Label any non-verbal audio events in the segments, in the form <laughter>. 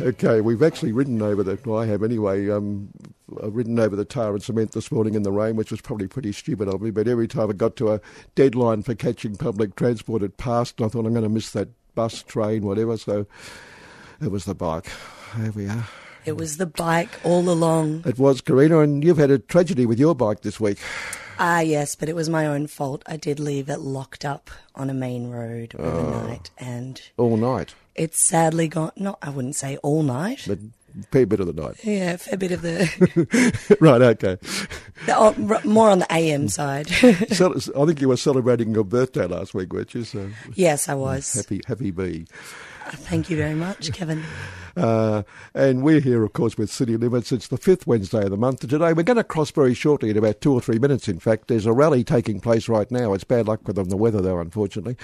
Okay, we've actually ridden over the, well, I have anyway, um, I've ridden over the tar and cement this morning in the rain, which was probably pretty stupid of me, but every time I got to a deadline for catching public transport, it passed, and I thought I'm going to miss that bus, train, whatever, so it was the bike. There we are. It was the bike all along. It was, Karina, and you've had a tragedy with your bike this week. Ah, yes, but it was my own fault. I did leave it locked up on a main road overnight, oh. and all night. It's sadly gone. Not, I wouldn't say all night. But fair bit of the night. Yeah, fair bit of the. <laughs> right. Okay. The, oh, more on the AM side. <laughs> so, I think you were celebrating your birthday last week, weren't you? So yes, I was. Happy, happy bee. Thank you very much, Kevin. Uh, and we're here, of course, with City Limits. It's the fifth Wednesday of the month. And Today, we're going to cross very shortly in about two or three minutes, in fact. There's a rally taking place right now. It's bad luck with them, the weather, though, unfortunately.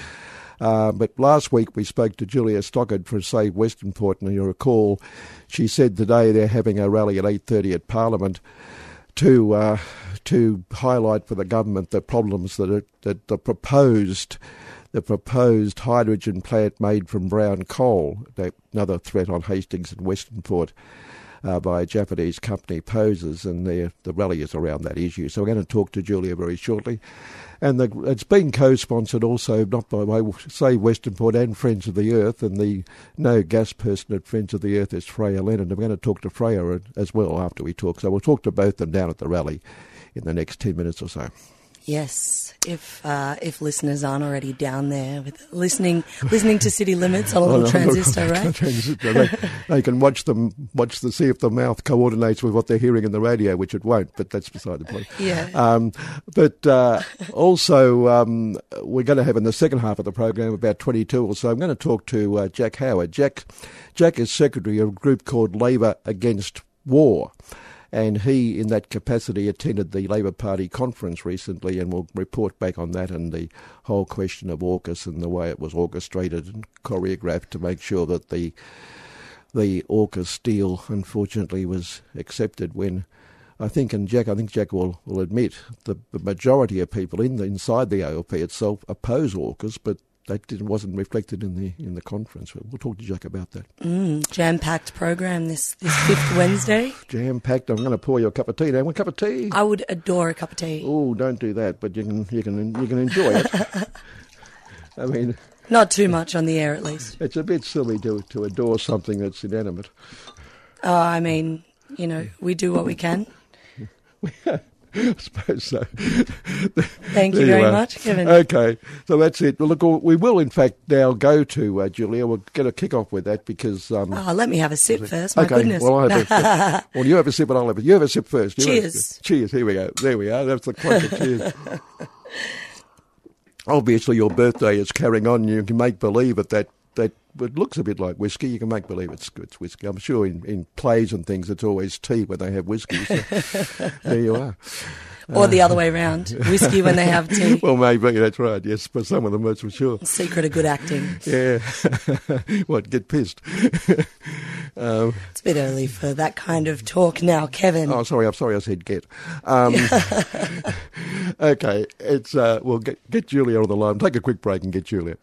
Uh, but last week we spoke to Julia Stockard from Save Westernport, and you recall she said today they're having a rally at 8.30 at Parliament to uh, to highlight for the government the problems that that the proposed the proposed hydrogen plant made from brown coal, another threat on Hastings and Westernport uh, by a Japanese company, poses, and the, the rally is around that issue. So we're going to talk to Julia very shortly. And the, it's been co-sponsored also, not by way, say Westernport and Friends of the Earth, and the no gas person at Friends of the Earth is Freja Leonard. I'm going to talk to Freja as well after we talk. So we'll talk to both of them down at the rally in the next 10 minutes or so. Yes, if uh, if listeners aren't already down there with listening listening to City Limits on a little transistor, <laughs> right? transistor. They, they, can watch them watch the see if the mouth coordinates with what they're hearing in the radio, which it won't. But that's beside the point. Yeah. Um, but uh, also, um, we're going to have in the second half of the program about twenty two or so. I'm going to talk to uh, Jack Howard. Jack Jack is secretary of a group called Labor Against War. And he, in that capacity, attended the Labor Party conference recently and will report back on that and the whole question of AUKUS and the way it was orchestrated and choreographed to make sure that the the AUKUS deal, unfortunately, was accepted when I think, and Jack, I think Jack will, will admit, the, the majority of people in the, inside the ALP itself oppose AUKUS, but that wasn't reflected in the in the conference. We'll talk to Jack about that. Mm, Jam packed program this this fifth <sighs> Wednesday. Jam packed. I'm going to pour you a cup of tea now. One cup of tea. I would adore a cup of tea. Oh, don't do that. But you can you can you can enjoy it. <laughs> I mean, not too much on the air, at least. It's a bit silly to to adore something that's inanimate. Oh, I mean, you know, we do what we can. <laughs> <laughs> I suppose so. Thank you very much, Kevin. Okay, so that's it. Well, look, we will in fact now go to uh, Julia. We'll get a kick off with that because. Um, oh, let me have a sip first. My okay, goodness. Well, I have a, <laughs> well, you have a sip and I'll have a. You have a sip first. You cheers. cheers. Here we go. There we are. That's the clock <laughs> cheers. Obviously, your birthday is carrying on. You can make believe at that that it looks a bit like whiskey. You can make believe it's it's whiskey. I'm sure in, in plays and things, it's always tea when they have whiskey. So <laughs> there you are. Or uh, the other way around, whiskey when they have tea. <laughs> Well, maybe that's right. Yes, for some of them, that's for sure. Secret of good acting. <laughs> Yeah. what? Get pissed. um, it's a bit early for that kind of talk now, Kevin. Oh, sorry. I'm sorry. I said get. Um, okay. It's uh, well, get, get Julia on the line. Take a quick break and get Julia.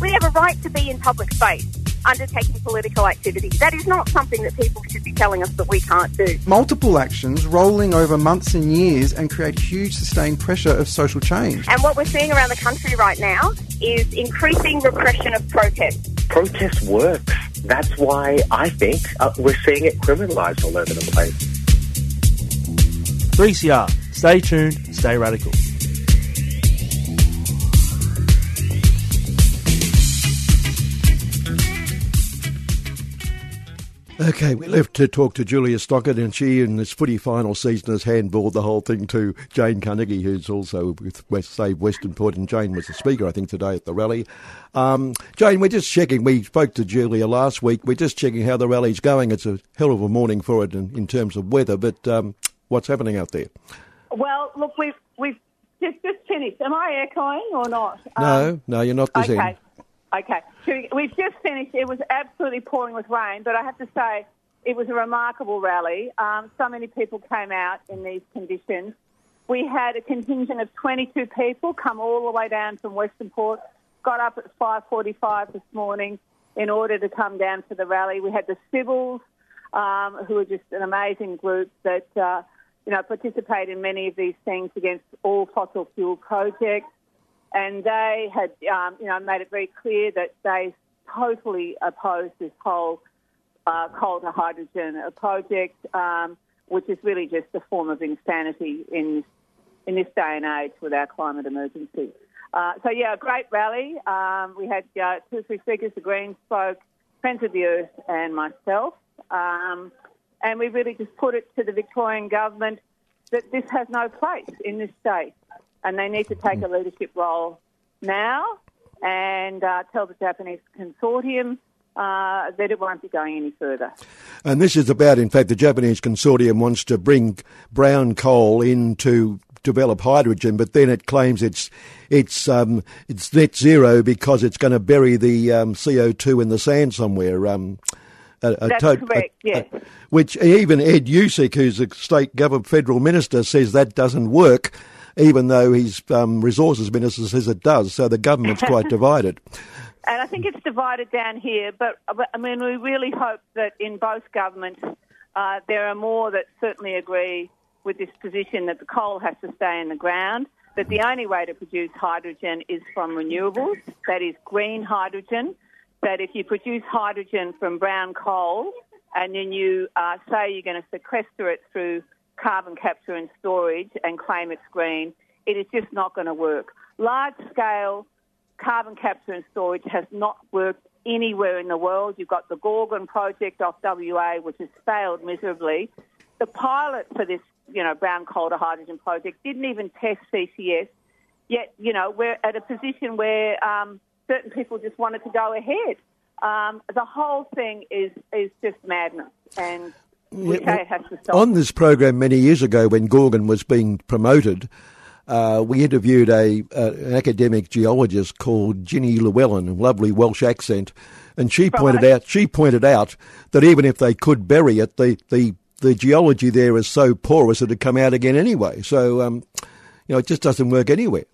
We have a right to be in public space undertaking political activity. That is not something that people should be telling us that we can't do. Multiple actions rolling over months and years and create huge sustained pressure of social change. And what we're seeing around the country right now is increasing repression of protest. Protest works. That's why I think uh, we're seeing it criminalised all over the place. 3CR. Stay tuned, stay radical. Okay, we left to talk to Julia Stockett, and she, in this footy final season, has handballed the whole thing to Jane Carnegie, who's also with West Save Westernport, and Jane was the speaker, I think, today at the rally. Um, Jane, we're just checking. We spoke to Julia last week. We're just checking how the rally's going. It's a hell of a morning for it in, in terms of weather, but um, what's happening out there? Well, look, we've we've just, just finished. Am I echoing or not? No, Um, no, you're not this okay. Okay. So we- We've just finished. It was absolutely pouring with rain, but I have to say it was a remarkable rally. Um, so many people came out in these conditions. We had a contingent of 22 people come all the way down from Western Port, got up at 5.45 this morning in order to come down to the rally. We had the civils, um, who are just an amazing group that, uh, you know, participate in many of these things against all fossil fuel projects and they had, um, you know, made it very clear that they totally opposed this whole uh, coal to hydrogen project, um, which is really just a form of insanity in in this day and age with our climate emergency. Uh, so yeah, a great rally. Um, we had uh, two or three speakers, the Greens spoke, Friends of the Earth, and myself, um, and we really just put it to the Victorian government that this has no place in this state and they need to take a leadership role now and uh, tell the Japanese consortium uh, that it won't be going any further. And this is about, in fact, the Japanese consortium wants to bring brown coal in to develop hydrogen, but then it claims it's it's um, it's net zero because it's going to bury the um, CO two in the sand somewhere. Um, a, a That's to- correct, a- yes. which even Ed Husic, who's a state government federal minister, says that doesn't work, even though his um, resources minister says it does. So the government's quite <laughs> divided. And I think it's divided down here, but, but I mean, we really hope that in both governments uh, there are more that certainly agree with this position that the coal has to stay in the ground, that the only way to produce hydrogen is from renewables, that is green hydrogen, that if you produce hydrogen from brown coal and then you uh, say you're going to sequester it through carbon capture and storage and claim it's green, it is just not going to work. Large scale carbon capture and storage has not worked anywhere in the world. You've got the Gorgon project off WA, which has failed miserably. The pilot for this, you know, brown coal to hydrogen project didn't even test CCS. Yet, you know, we're at a position where um, certain people just wanted to go ahead. Um, the whole thing is is just madness, and we Yeah, say it to stop. On this program many years ago, when Gorgon was being promoted, uh, we interviewed a uh, an academic geologist called Ginny Llewellyn, a lovely Welsh accent, and she pointed Right. out she pointed out that even if they could bury it, the the the geology there is so porous it'd come out again anyway. So um, you know, it just doesn't work anywhere.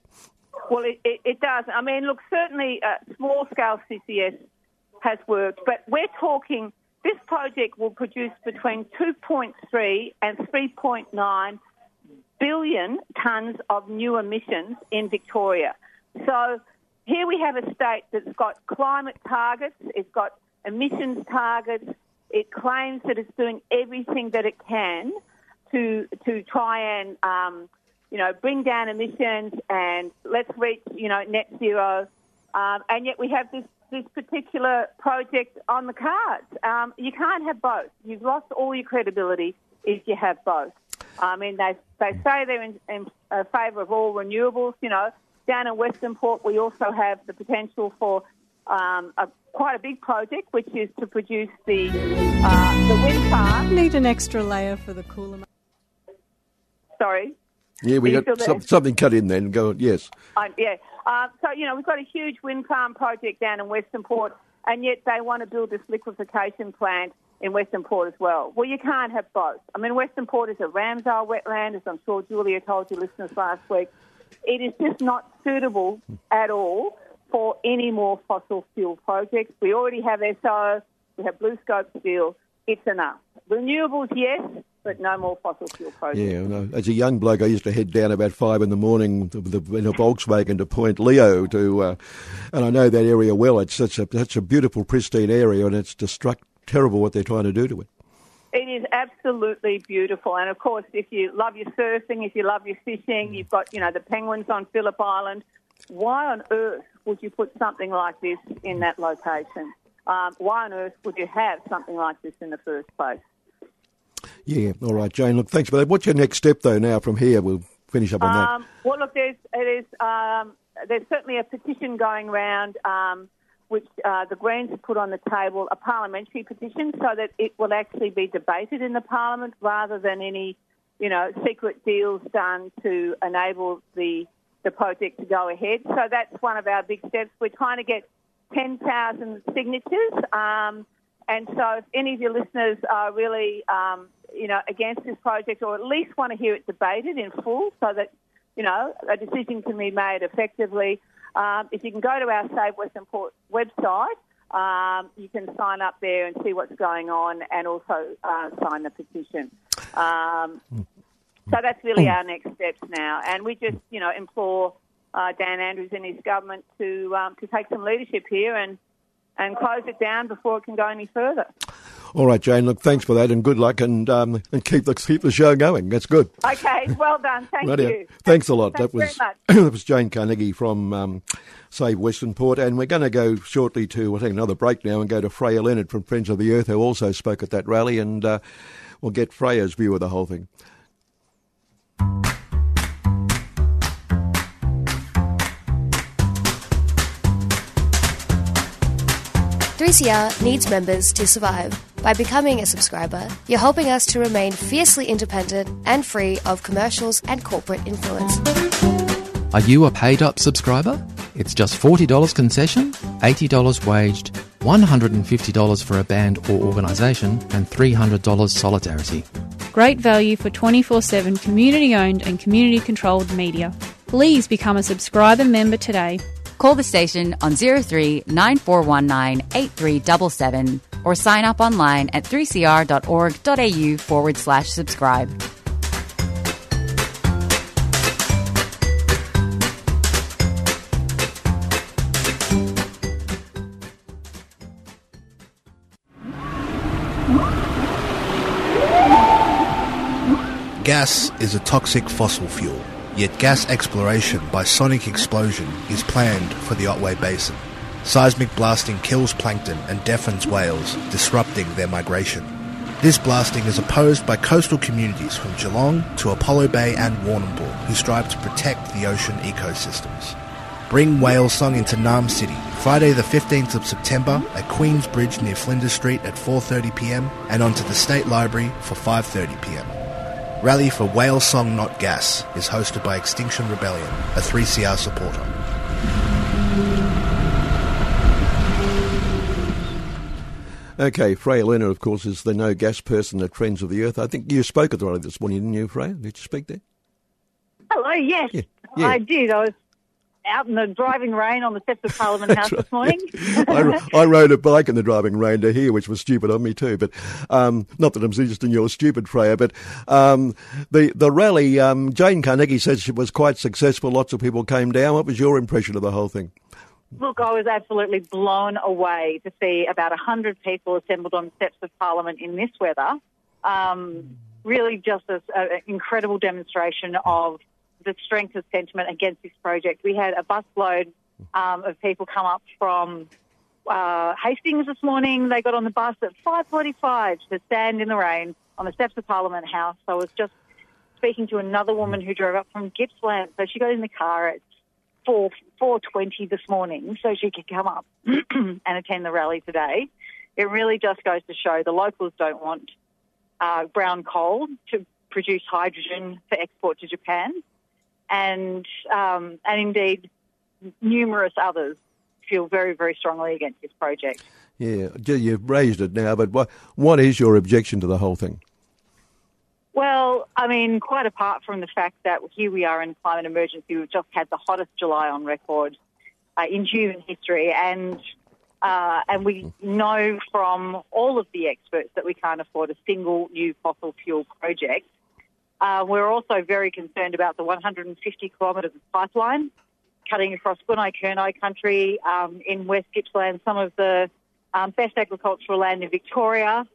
Well, it, it, it does. I mean, look, certainly uh, small scale CCS has worked, but we're talking this project will produce between 2.3 and 3.9 billion tonnes of new emissions in Victoria. So here we have a state that's got climate targets, it's got emissions targets, it claims that it's doing everything that it can to to try and um, you know bring down emissions and let's reach you know net zero, um, and yet we have this this particular project on the cards. Um, you can't have both. You've lost all your credibility if you have both. I mean, they they say they're in, in uh, favour of all renewables. You know, down in Western Port, we also have the potential for um, a, quite a big project, which is to produce the uh, the wind farm. Need an extra layer for the cooler. Sorry, Yeah, we got some, something cut in then. Go yes. Um, yeah. Uh, so, you know, we've got a huge wind farm project down in Western Port, and yet they want to build this liquefaction plant in Western Port as well. Well, you can't have both. I mean, Western Port is a Ramsar wetland, as I'm sure Julia told your listeners last week. It is just not suitable at all for any more fossil fuel projects. We already have Esso, we have BlueScope Steel. It's enough. Renewables, yes, but no more fossil fuel projects. Yeah, no. as a young bloke, I used to head down about five in the morning in a Volkswagen to Point Leo to, uh, and I know that area well. It's such a such a beautiful, pristine area, and it's destruct terrible what they're trying to do to it. It is absolutely beautiful, and of course, if you love your surfing, if you love your fishing, you've got you know the penguins on Phillip Island. Why on earth would you put something like this in that location? um, why on earth would you have something like this in the first place? Yeah, all right, Jane. Look, thanks for that. What's your next step, though, now from here? We'll finish up on that. Um, well, look, there's, it is, um, there's certainly a petition going around um, which uh, the Greens have put on the table, a parliamentary petition, so that it will actually be debated in the Parliament rather than any, you know, secret deals done to enable the the project to go ahead. So that's one of our big steps. We're trying to get 10,000 signatures. Um, and so if any of your listeners are really, um, you know, against this project or at least want to hear it debated in full so that, you know, a decision can be made effectively, um, if you can go to our Save Westernport website, um, you can sign up there and see what's going on and also uh, sign the petition. Um, so that's really our next steps now. And we just, you know, implore uh, Dan Andrews and his government to um, to take some leadership here and and close it down before it can go any further. All right, Jane. Look, thanks for that, and good luck, and um, and keep the keep the show going. That's good. Okay, well done. Thank Rightio. you. Thanks a lot. Thanks that was very much. <clears throat> that was Jane Carnegie from um, Save Westernport, and we're going to go shortly to I think another break now and go to Freja Leonard from Friends of the Earth, who also spoke at that rally, and uh, we'll get Freja's view of the whole thing. 3CR needs members to survive. By becoming a subscriber, you're helping us to remain fiercely independent and free of commercials and corporate influence. Are you a paid up subscriber? It's just $40 concession, $80 waged, $150 for a band or organisation, and $300 solidarity. Great value for 24 7 community owned and community controlled media. Please become a subscriber member today. Call the station on 03 9419 8377 or sign up online at 3cr.org.au forward slash subscribe. Gas is a toxic fossil fuel, yet gas exploration by sonic explosion is planned for the Otway Basin. Seismic blasting kills plankton and deafens whales, disrupting their migration. This blasting is opposed by coastal communities from Geelong to Apollo Bay and Warrnambool who strive to protect the ocean ecosystems. Bring whale song into Naarm City, Friday the 15th of September at Queens Bridge near Flinders Street at 4.30pm and onto the State Library for 5.30pm. Rally for Whale Song Not Gas is hosted by Extinction Rebellion, a 3CR supporter. Okay, Freja Leonard, of course, is the no gas person at Friends of the Earth. I think you spoke at the rally this morning, didn't you, Freja? Did you speak there? Hello, yes, yeah. I did. I was out in the driving rain on the steps of Parliament <laughs> House this morning. <laughs> I, I rode a bike in the driving rain to here, which was stupid of me too. But um, not that I'm suggesting you're stupid, Freja. But um, the the rally, um, Jane Carnegie says it was quite successful. Lots of people came down. What was your impression of the whole thing? Look, I was absolutely blown away to see about 100 people assembled on the steps of Parliament in this weather. Um, really just an incredible demonstration of the strength of sentiment against this project. We had a busload um, of people come up from uh, Hastings this morning. They got on the bus at 5.45 to stand in the rain on the steps of Parliament House. I was just speaking to another woman who drove up from Gippsland. So she got in the car at 4, 4.20 this morning so she could come up <clears throat> and attend the rally today. It really just goes to show the locals don't want uh, brown coal to produce hydrogen for export to Japan and um, and indeed numerous others feel very very strongly against this project. Yeah, you've raised it now, but what what is your objection to the whole thing? Well, I mean, quite apart from the fact that here we are in climate emergency, we've just had the hottest July on record uh, in human history, and uh, and we know from all of the experts that we can't afford a single new fossil fuel project. Uh, we're also very concerned about the 150 kilometres of pipeline cutting across Gunai Kurnai country um, in West Gippsland, some of the um, best agricultural land in Victoria,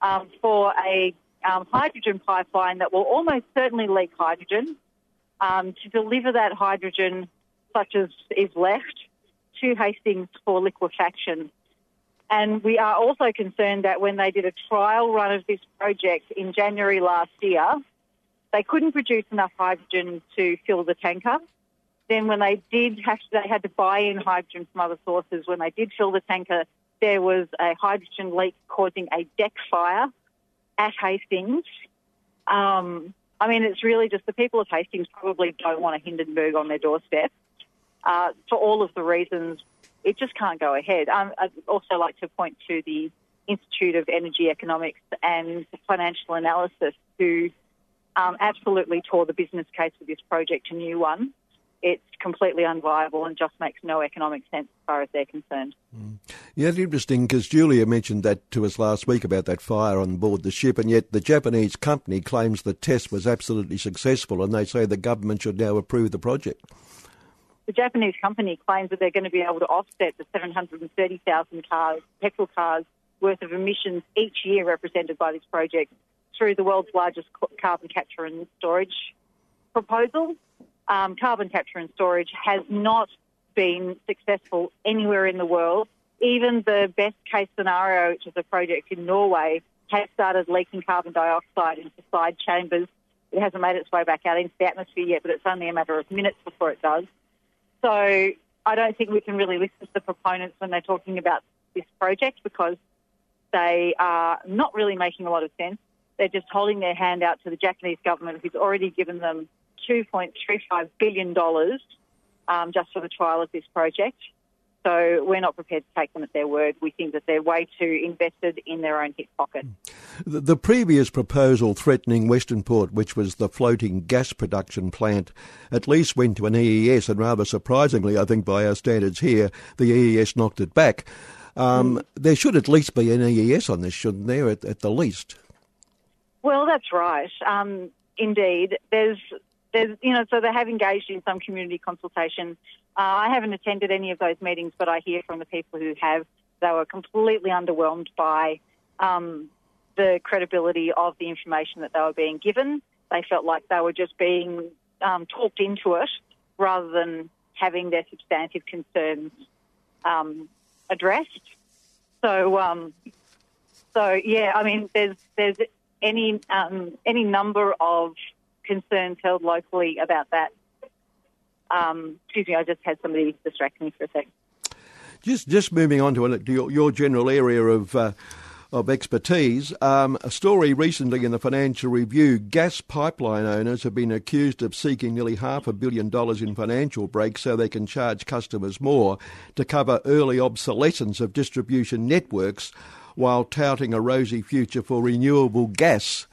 um, for a um, hydrogen pipeline that will almost certainly leak hydrogen um, to deliver that hydrogen, such as is left, to Hastings for liquefaction. And we are also concerned that when they did a trial run of this project in January last year, they couldn't produce enough hydrogen to fill the tanker. Then when they did have to, they had to buy in hydrogen from other sources. When they did fill the tanker, there was a hydrogen leak causing a deck fire at Hastings. Um, I mean, it's really just the people of Hastings probably don't want a Hindenburg on their doorstep uh, for all of the reasons. It just can't go ahead. Um, I'd also like to point to the Institute of Energy Economics and Financial Analysis, who um, absolutely tore the business case for this project a new one. It's completely unviable and just makes no economic sense as far as they're concerned. Yeah, it's interesting because Julia mentioned that to us last week about that fire on board the ship, and yet the Japanese company claims the test was absolutely successful, and they say the government should now approve the project. The Japanese company claims that they're going to be able to offset the 730,000 cars, petrol cars worth of emissions each year represented by this project through the world's largest carbon capture and storage proposal. Um, carbon capture and storage has not been successful anywhere in the world. Even the best case scenario, which is a project in Norway, has started leaking carbon dioxide into side chambers. It hasn't made its way back out into the atmosphere yet, but it's only a matter of minutes before it does. So I don't think we can really listen to the proponents when they're talking about this project because they are not really making a lot of sense. They're just holding their hand out to the Japanese government, who's already given them $2.35 billion um, just for the trial of this project. So we're not prepared to take them at their word. We think that they're way too invested in their own hip pocket. The, the previous proposal threatening Western Port, which was the floating gas production plant, at least went to an EES, and rather surprisingly, I think by our standards here, the EES knocked it back. Um, mm. There should at least be an EES on this, shouldn't there, at, at the least? Well, that's right. Um, indeed, there's there's, you know, so they have engaged in some community consultation. Uh, I haven't attended any of those meetings, but I hear from the people who have. They were completely underwhelmed by um, the credibility of the information that they were being given. They felt like they were just being um, talked into it rather than having their substantive concerns um, addressed. So, um, so yeah, I mean, there's there's any um, any number of concerns held locally about that. Um, excuse me, I just had somebody distract me for a sec. Just, just moving on to, your, your general area of uh, of expertise. Um, a story recently in the Financial Review: gas pipeline owners have been accused of seeking nearly half a billion dollars in financial breaks so they can charge customers more to cover early obsolescence of distribution networks, while touting a rosy future for renewable gas.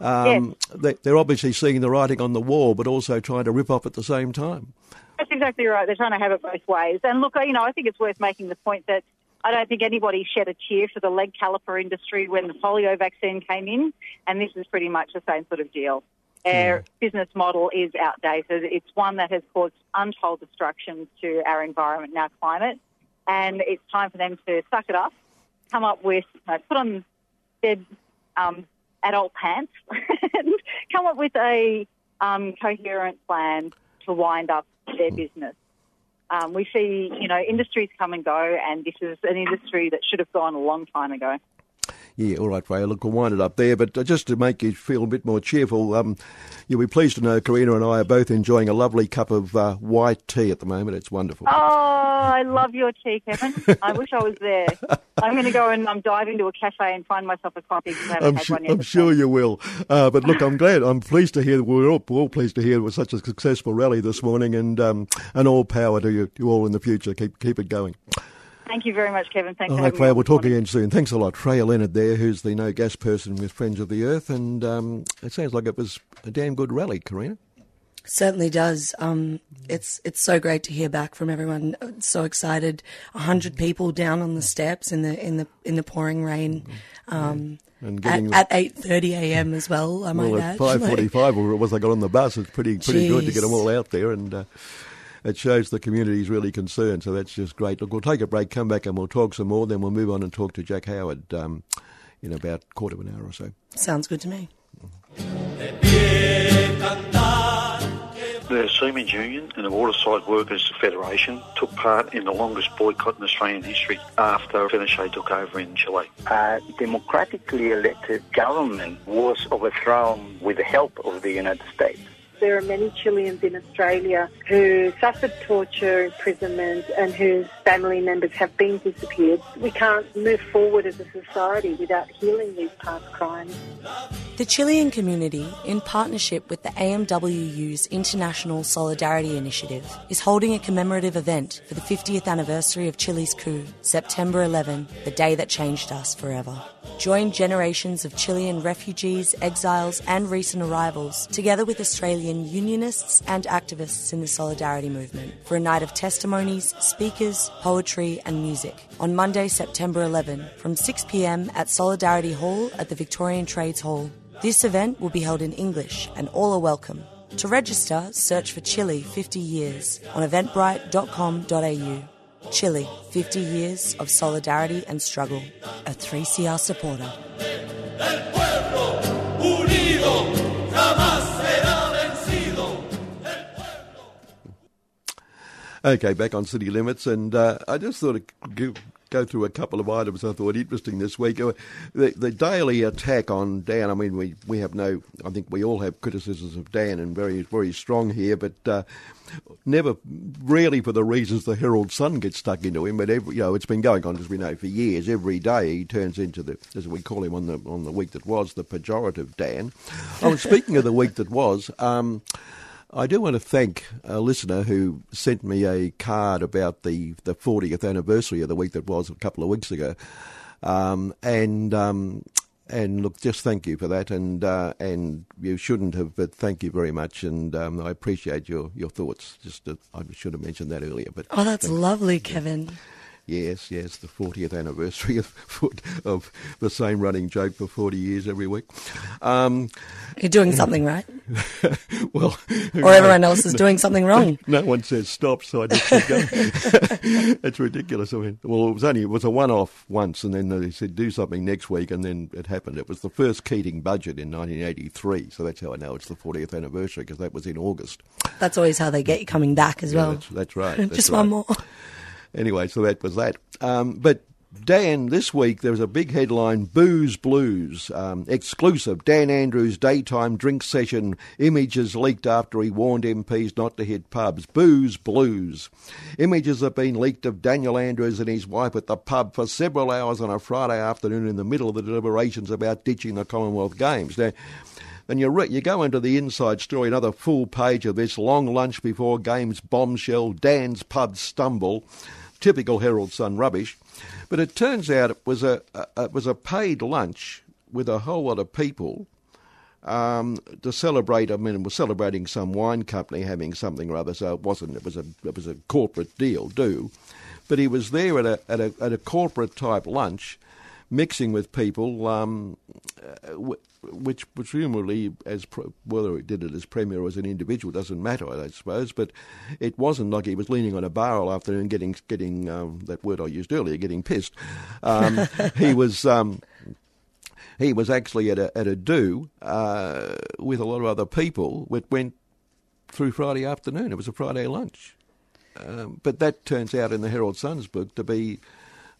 Um, yes. they, are obviously seeing the writing on the wall, but also trying to rip off at the same time. That's exactly right. They're trying to have it both ways. And look, you know, I think it's worth making the point that I don't think anybody shed a tear for the leg caliper industry when the polio vaccine came in, and this is pretty much the same sort of deal. Our business model is outdated. It's one that has caused untold destruction to our environment and our climate, and it's time for them to suck it up, come up with, you know, put on their um, adult pants and <laughs> come up with a um, coherent plan to wind up their business. Um, we see, you know, industries come and go, and this is an industry that should have gone a long time ago. Yeah, all right, Ray. Look, we'll wind it up there. But uh, just to make you feel a bit more cheerful, um, you'll be pleased to know Karina and I are both enjoying a lovely cup of uh, white tea at the moment. It's wonderful. Oh, I love your tea, Kevin. I wish I was there. I'm going to go and um, dive into a cafe and find myself a coffee I I'm, had one. I'm sure you will. Uh, but look, I'm glad. I'm pleased to hear. We're all, we're all pleased to hear it was such a successful rally this morning, and um, and all power to you, you all in the future. Keep keep it going. Thank you very much, Kevin. Thanks All right, Freja, we'll talk again soon. Thanks a lot. Freja Leonard there, who's the no gas person with Friends of the Earth, and um, it sounds like it was a damn good rally, Karina. Certainly does. Um, it's it's so great to hear back from everyone. So excited. A hundred people down on the steps in the in the in the pouring rain. Um, at, at eight thirty a.m. as well. I might well, at <laughs> five forty-five, or it was I got on the bus. It's pretty pretty Jeez. good to get them all out there and. Uh, it shows the community is really concerned. So that's just great. Look, we'll take a break, come back, and we'll talk some more. Then we'll move on and talk to Jack Howard um, in about a quarter of an hour or so. Sounds good to me. The Seamen's Union and the Waterside Workers Federation took part in the longest boycott in Australian history after Pinochet took over in Chile. A democratically elected government was overthrown with the help of the United States there are many Chileans in Australia who suffered torture, imprisonment, and whose family members have been disappeared. We can't move forward as a society without healing these past crimes. The Chilean community, in partnership with the AMWU's International Solidarity Initiative, is holding a commemorative event for the 50th anniversary of Chile's coup, September 11, the day that changed us forever. Join generations of Chilean refugees, exiles, and recent arrivals, together with Australian unionists and activists in the Solidarity movement, for a night of testimonies, speakers, poetry, and music on Monday, September 11, from 6 pm at Solidarity Hall at the Victorian Trades Hall. This event will be held in English, and all are welcome. To register, search for Chile 50 Years on eventbrite.com.au. Chile, 50 years of solidarity and struggle. A 3CR supporter. Okay, back on city limits, and uh, I just thought I'd go through a couple of items I thought interesting this week. Uh, the, the daily attack on Dan. I mean, we we have no. I think we all have criticisms of Dan, and very very strong here, but. Uh, never really for the reasons the Herald Sun gets stuck into him, but every, you know it's been going on as we know for years. Every day he turns into the as we call him on the on the week that was the pejorative Dan. oh, speaking of the week that was. Um, I do want to thank a listener who sent me a card about the, the 40th anniversary of the week that was a couple of weeks ago. Um, and um, and look, just thank you for that. And uh, and you shouldn't have, but thank you very much. And um, I appreciate your, your thoughts. Just to, I should have mentioned that earlier. But oh, that's lovely, Kevin. Yes, yes, the 40th anniversary of, <laughs> of the same running joke for 40 years every week. Um, You're doing something right. <laughs> well, or everyone else is doing something wrong. <laughs> No one says stop, so I just keep going. it's ridiculous. I mean, well, it was only it was a one-off once, and then they said do something next week, and then it happened. It was the first Keating budget in 1983, so that's how I know it's the 40th anniversary because that was in August. That's always how they get you coming back as yeah, well. That's, that's right. That's just right. one more. Anyway, so that was that. Um, but Dan, this week there was a big headline Booze Blues. Um, exclusive Dan Andrews daytime drink session. Images leaked after he warned MPs not to hit pubs. Booze Blues. Images have been leaked of Daniel Andrews and his wife at the pub for several hours on a Friday afternoon in the middle of the deliberations about ditching the Commonwealth Games. Now, and you, re- you go into the inside story, another full page of this long lunch before games bombshell, Dan's pub stumble typical Herald Sun rubbish. But it turns out it was a, a it was a paid lunch with a whole lot of people um, to celebrate. I mean, it was celebrating some wine company having something or other, so it wasn't. It was a it was a corporate deal, do. But he was there at a at a at a corporate type lunch, mixing with people. Um, which presumably, as whether he did it as premier or as an individual doesn't matter, I suppose. But it wasn't like he was leaning on a barrel afternoon, getting getting um, that word I used earlier, getting pissed. Um, <laughs> he was. Um, he was actually at a at a do uh, with a lot of other people. It went through Friday afternoon. It was a Friday lunch, um, but that turns out in the Herald Sun's book to be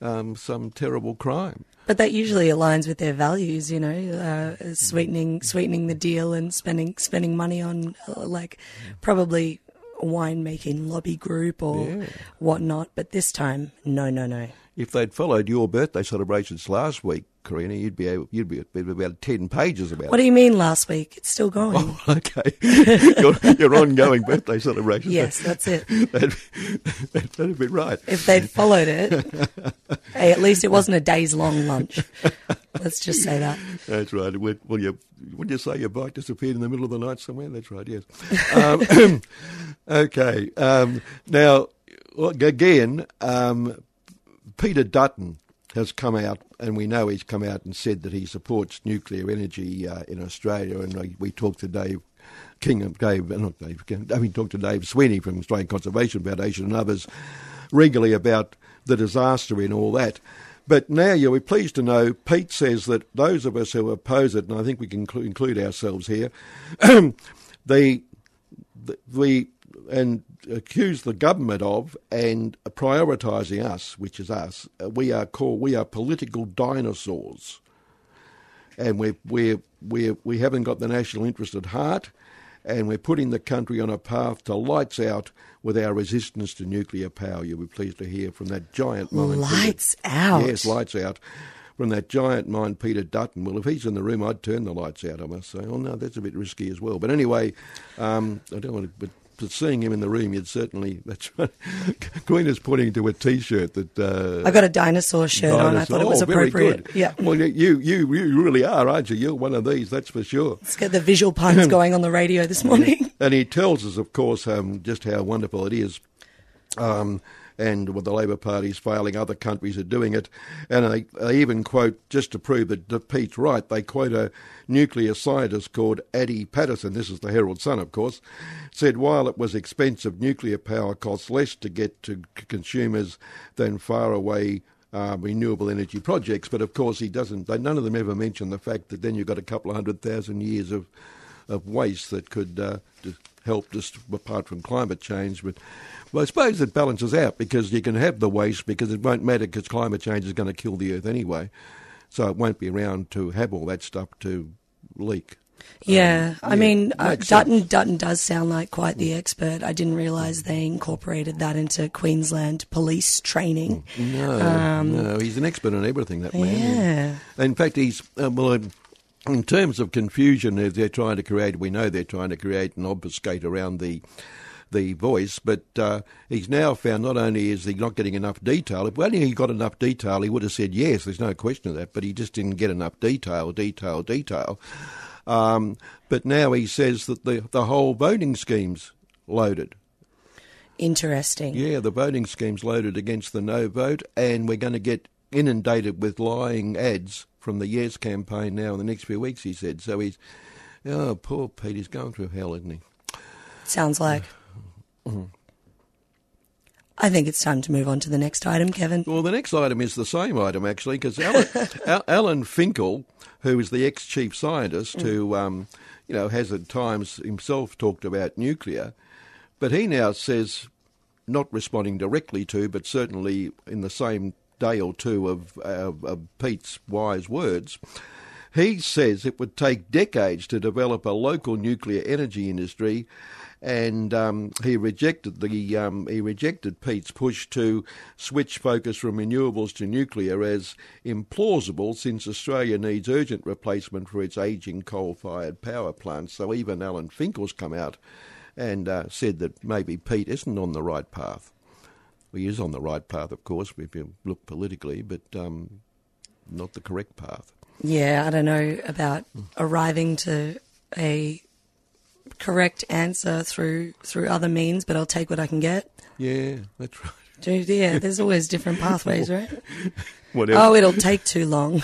um, some terrible crime. But that usually aligns with their values, you know, uh, sweetening sweetening the deal and spending spending money on uh, like probably a winemaking lobby group or Yeah. whatnot. But this time, no, no, no. If they'd followed your birthday celebrations last week, Karina, you'd be able, you'd be be about ten pages about What it. do you mean last week? It's still going. Oh, <laughs> okay. your, your ongoing birthday celebration. Yes, that's it. <laughs> That'd, that'd be right. If they'd followed it, hey, at least it wasn't a days long lunch. Let's just say that. That's right. Would, well, you, would you say your bike disappeared in the middle of the night somewhere? That's right, yes. Um, <coughs> okay. Um, now, again, um, Peter Dutton has come out, and we know he's come out and said that he supports nuclear energy uh, in Australia. And we, we talked to Dave King, of Dave, uh, not Dave, I mean, <laughs> talked to Dave Sweeney from Australian Conservation Foundation and others regularly about the disaster in all that. But now you'll be pleased to know Pete says that those of us who oppose it, and I think we can include, ourselves here, <clears throat> the we and accuse the government of and prioritising us, which is us. Uh, we are called we are political dinosaurs, and we we we we haven't got the national interest at heart, and we're putting the country on a path to lights out with our resistance to nuclear power. You'll be pleased to hear from that giant mind. Lights Peter, out. Yes, lights out. From that giant mind, Peter Dutton. Well, if he's in the room, I'd turn the lights out. I must say. Oh no, that's a bit risky as well. But anyway, um, I don't want to. But but seeing him in the room, you'd certainly. <laughs> That's right. Queen is pointing to a T-shirt that. Uh, I got a dinosaur shirt dinosaur. on. I thought it was oh, appropriate. Yeah. Well, you, you you really are, aren't you? You're one of these, that's for sure. Let's get the visual puns <clears throat> going on the radio this morning. <laughs> and he tells us, of course, um, just how wonderful it is. Um, and with the Labor Party's failing, other countries are doing it. And they, they even quote, just to prove that, Pete's right, they quote a nuclear scientist called Adi Paterson, this is the Herald Sun, of course, said while it was expensive, nuclear power costs less to get to consumers than far away uh, renewable energy projects. But of course, he doesn't. None of them ever mention the fact that then you've got a couple of hundred thousand years of of waste that could uh, help us apart from climate change. But well, I suppose it balances out because you can have the waste because it won't matter because climate change is going to kill the earth anyway. So it won't be around to have all that stuff to leak. Yeah, um, I yeah, mean, uh, Dutton Dutton does sound like quite the expert. I didn't realise they incorporated that into Queensland police training. No, um, no, he's an expert on everything. That man. Yeah. In fact, he's uh, well. In terms of confusion, they're trying to create. We know they're trying to create and obfuscate around the the voice, but uh, he's now found not only is he not getting enough detail, if only he got enough detail, he would have said yes, there's no question of that, but he just didn't get enough detail, detail, detail. Um, but now he says that the, the whole voting scheme's loaded. Interesting. Yeah, the voting scheme's loaded against the no vote, and we're going to get inundated with lying ads from the Yes campaign now in the next few weeks, he said. So he's, oh, poor Pete, he's going through hell, isn't he? Sounds like. <sighs> Mm-hmm. I think it's time to move on to the next item, Kevin. Well, the next item is the same item, actually, because Alan, <laughs> Alan, Finkel, who is the ex chief scientist, mm. who um, you know has at times himself talked about nuclear, but he now says, not responding directly to, but certainly in the same day or two of, of, of Pete's wise words, he says it would take decades to develop a local nuclear energy industry and um, he rejected the um, he rejected Pete's push to switch focus from renewables to nuclear as implausible, since Australia needs urgent replacement for its ageing coal-fired power plants. So even Alan Finkel's come out and uh, said that maybe Pete isn't on the right path. He is on the right path, of course, if you look politically, but um, not the correct path. Yeah, I don't know about arriving to a correct answer through through other means, but I'll take what I can get. Yeah, that's right. Dude, yeah, there's always different <laughs> pathways, right? Whatever. Oh, it'll take too long.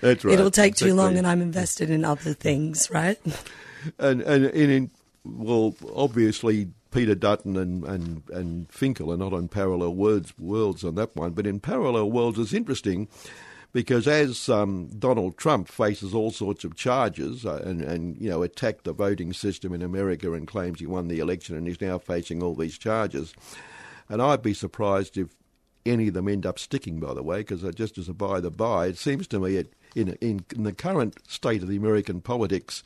That's right. It'll take exactly. too long, and I'm invested in other things, right? And and, and in, well, obviously. Peter Dutton and, and, and Finkel are not on parallel words, worlds on that one, but in parallel worlds, it's interesting because as um, Donald Trump faces all sorts of charges uh, and, and you know attacked the voting system in America and claims he won the election and he's now facing all these charges, and I'd be surprised if any of them end up sticking. By the way, because just as a by the by, it seems to me it, in, in in the current state of the American politics,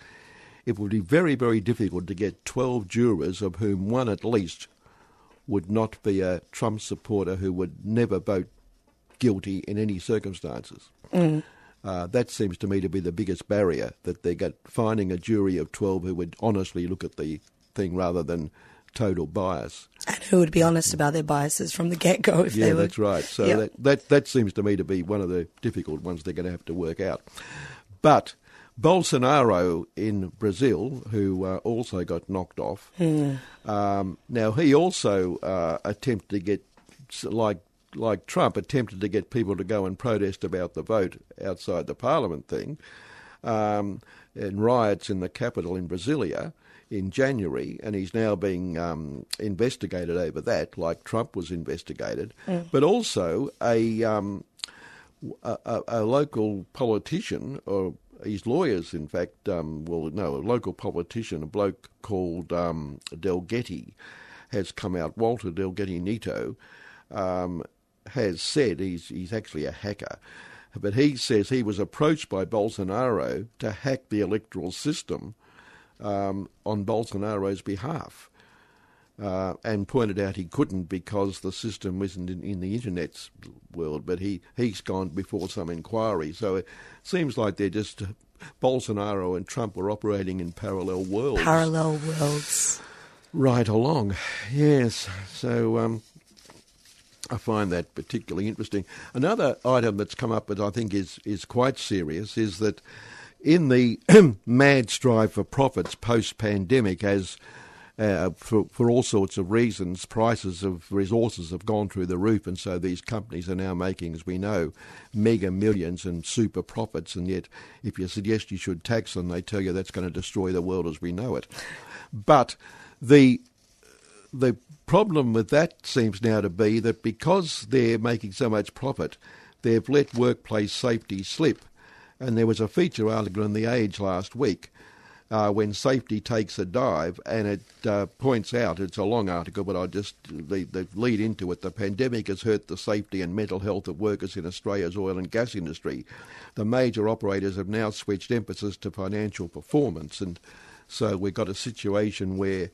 it would be very very difficult to get twelve jurors of whom one at least would not be a Trump supporter who would never vote guilty in any circumstances. Mm. Uh, that seems to me to be the biggest barrier that they get finding a jury of 12 who would honestly look at the thing rather than total bias. And who would be honest about their biases from the get go if yeah, they were. that's right. So yep. that, that, that seems to me to be one of the difficult ones they're going to have to work out. But Bolsonaro in Brazil, who uh, also got knocked off, mm. um, now he also uh, attempted to get, like like Trump, attempted to get people to go and protest about the vote outside the parliament thing, um, and riots in the capital in Brasilia in January, and he's now being um, investigated over that, like Trump was investigated. Mm. But also a, um, a, a, local politician or his lawyers, in fact, um, well, no, a local politician, a bloke called um, Delgatti, has come out. Walter Delgatti Neto um, has said he's he's actually a hacker, but he says he was approached by Bolsonaro to hack the electoral system um, on Bolsonaro's behalf. Uh, and pointed out he couldn't because the system wasn't in, in, the internet's world, but he, he's gone before some inquiry. So it seems like they're just Bolsonaro and Trump were operating in parallel worlds. Parallel worlds. Right along, yes. So um, I find that particularly interesting. Another item that's come up that I think is, is quite serious is that in the <clears throat> mad strive for profits post pandemic, as uh, for, for all sorts of reasons, prices of resources have gone through the roof, and so these companies are now making, as we know, mega millions and super profits. And yet, if you suggest you should tax them, they tell you that's going to destroy the world as we know it. But the the problem with that seems now to be that because they're making so much profit, they've let workplace safety slip. And there was a feature article in The Age last week uh, when safety takes a dive, and it uh, points out it's a long article, but I just the, the lead into it. The pandemic has hurt the safety and mental health of workers in Australia's oil and gas industry. The major operators have now switched emphasis to financial performance, and so we've got a situation where.